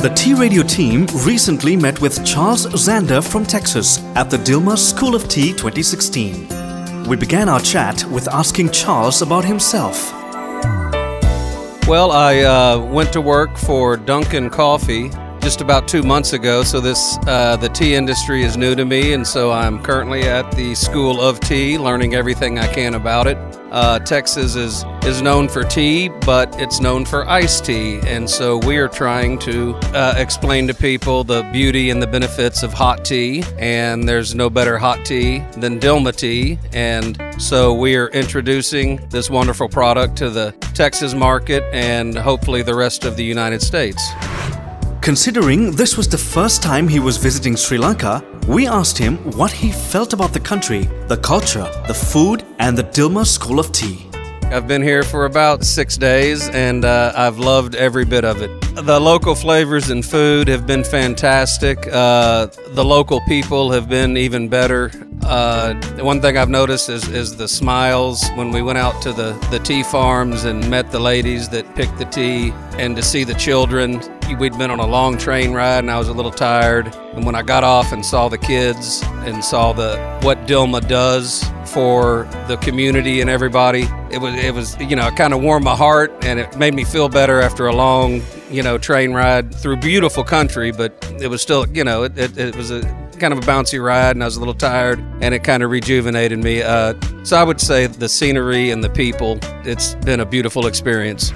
The T Radio team recently met with Charles Zander from Texas at the Dilmah School of Tea 2016. We began our chat with asking Charles about himself. Well, I uh, went to work for Duncan Coffee just about two months ago. So this uh, the tea industry is new to me, and so I'm currently at the School of Tea, learning everything I can about it. Uh, Texas is is known for tea, but it's known for iced tea, and so we are trying to uh, explain to people the beauty and the benefits of hot tea. And there's no better hot tea than Dilmah tea, and so we are introducing this wonderful product to the Texas market and hopefully the rest of the United States. Considering this was the first time he was visiting Sri Lanka, we asked him what he felt about the country, the culture, the food, and the Dilmah School of Tea. I've been here for about six days and uh, I've loved every bit of it. The local flavors and food have been fantastic. Uh, the local people have been even better. Uh, one thing I've noticed is, is the smiles when we went out to the, the tea farms and met the ladies that picked the tea and to see the children. We'd been on a long train ride and I was a little tired. And when I got off and saw the kids and saw the what Dilmah does for the community and everybody, it was it was you know it kind of warmed my heart and it made me feel better after a long you know train ride through beautiful country. But it was still you know it, it, it was a kind of a bouncy ride and I was a little tired and it kind of rejuvenated me. Uh, so I would say the scenery and the people, it's been a beautiful experience.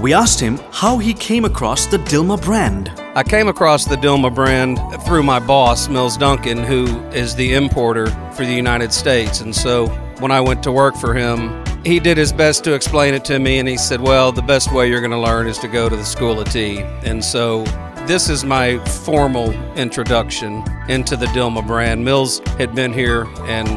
We asked him how he came across the Dilmah brand. I came across the Dilmah brand through my boss, Mills Duncan, who is the importer for the United States. And so when I went to work for him, he did his best to explain it to me, and he said, Well, the best way you're going to learn is to go to the School of Tea. And so this is my formal introduction into the Dilmah brand. Mills had been here and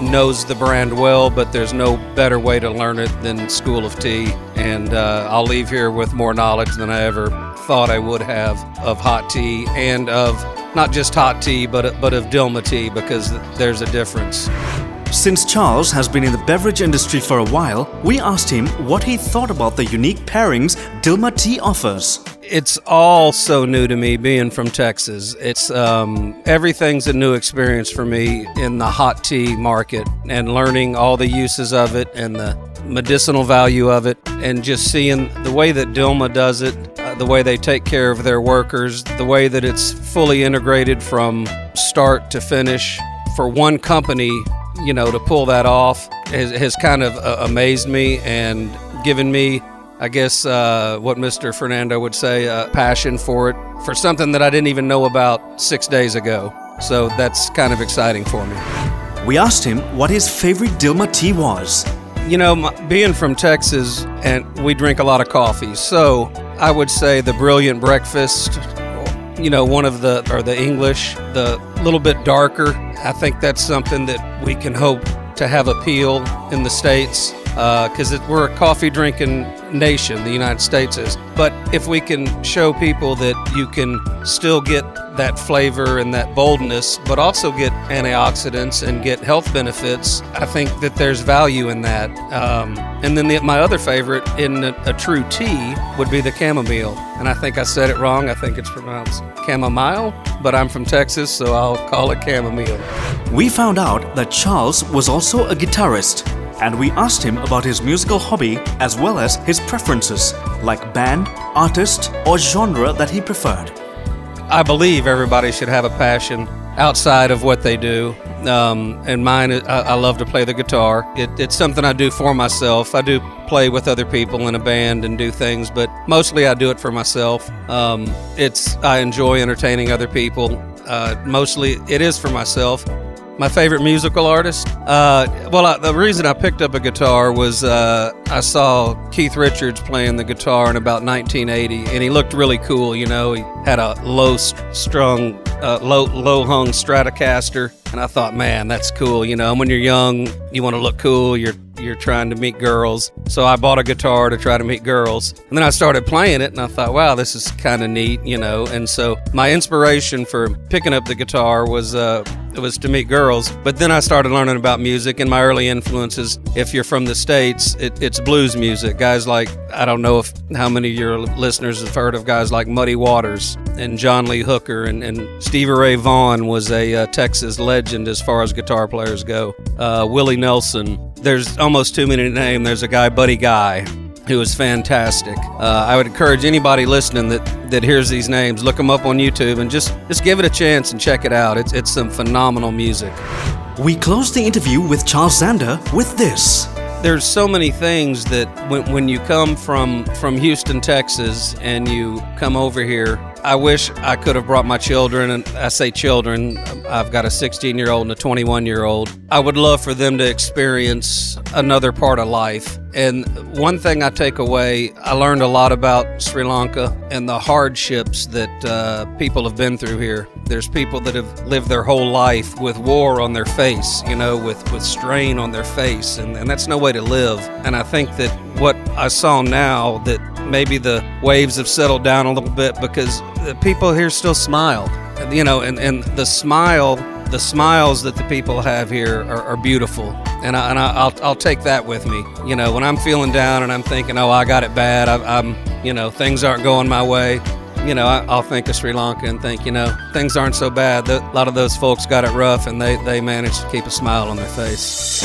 knows the brand well, but there's no better way to learn it than School of Tea. And uh, I'll leave here with more knowledge than I ever thought I would have of hot tea and of not just hot tea, but, but of Dilmah tea because there's a difference. Since Charles has been in the beverage industry for a while, we asked him what he thought about the unique pairings Dilmah Tea offers. It's all so new to me being from Texas. It's um, everything's a new experience for me in the hot tea market and learning all the uses of it and the medicinal value of it and just seeing the way that Dilmah does it, uh, the way they take care of their workers, the way that it's fully integrated from start to finish for one company, you know, to pull that off has, has kind of uh, amazed me and given me I guess uh, what Mr. Fernando would say, uh, passion for it, for something that I didn't even know about six days ago. So that's kind of exciting for me. We asked him what his favorite Dilmah tea was. You know, my, being from Texas, and we drink a lot of coffee, so I would say the Brilliant Breakfast, you know, one of the, or the English, the little bit darker. I think that's something that we can hope to have appeal in the States because uh, we're a coffee drinking nation, the United States is. But if we can show people that you can still get that flavor and that boldness, but also get antioxidants and get health benefits, I think that there's value in that. Um, and then the, my other favorite in a, a, true tea would be the chamomile. And I think I said it wrong. I think it's pronounced chamomile, but I'm from Texas, so I'll call it chamomile. We found out that Charles was also a guitarist and we asked him about his musical hobby as well as his preferences, like band, artist, or genre that he preferred. I believe everybody should have a passion outside of what they do. Um, and mine, I, I, love to play the guitar. It, it's something I do for myself. I do play with other people in a band and do things, but mostly I do it for myself. Um, it's I enjoy entertaining other people. Uh, mostly it is for myself. My favorite musical artist? Uh, well, I, the reason I picked up a guitar was uh, I saw Keith Richards playing the guitar in about 1980, and he looked really cool. You know, he had a low strung, uh, low low hung Stratocaster, and I thought, man, that's cool. You know, and when you're young, you want to look cool. You're you're trying to meet girls. So I bought a guitar to try to meet girls. And then I started playing it and I thought, wow, this is kind of neat, you know. And so my inspiration for picking up the guitar was uh, was to meet girls. But then I started learning about music, and my early influences, if you're from the States, it, it's blues music. Guys like, I don't know if how many of your listeners have heard of guys like Muddy Waters and John Lee Hooker, and, and Stevie Ray Vaughan was a uh, Texas legend as far as guitar players go. Uh, Willie Nelson. There's almost too many to name. There's a guy, Buddy Guy, who is fantastic. Uh, I would encourage anybody listening that, that hears these names, look them up on YouTube and just, just give it a chance and check it out. It's, it's some phenomenal music. We close the interview with Charles Zander with this. There's so many things that when, when you come from, from Houston, Texas, and you come over here, I wish I could have brought my children, and I say children, I've got a 16 year old and a 21 year old. I would love for them to experience another part of life. And one thing I take away, I learned a lot about Sri Lanka and the hardships that uh, people have been through here. There's people that have lived their whole life with war on their face, you know, with, with strain on their face, and, and that's no way to live. And I think that what I saw now, that maybe the waves have settled down a little bit because the people here still smile. You know, and, and the smile, the smiles that the people have here are, are beautiful. And, I, and I, will I'll take that with me. You know, when I'm feeling down and I'm thinking, oh, I got it bad, I, I'm, you know, things aren't going my way, you know, I, will think of Sri Lanka and think, you know, things aren't so bad. a lot of those folks got it rough and they, they managed to keep a smile on their face.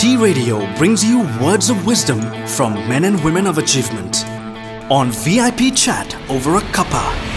T Radio brings you words of wisdom from men and women of achievement on VIP Chat over a cuppa.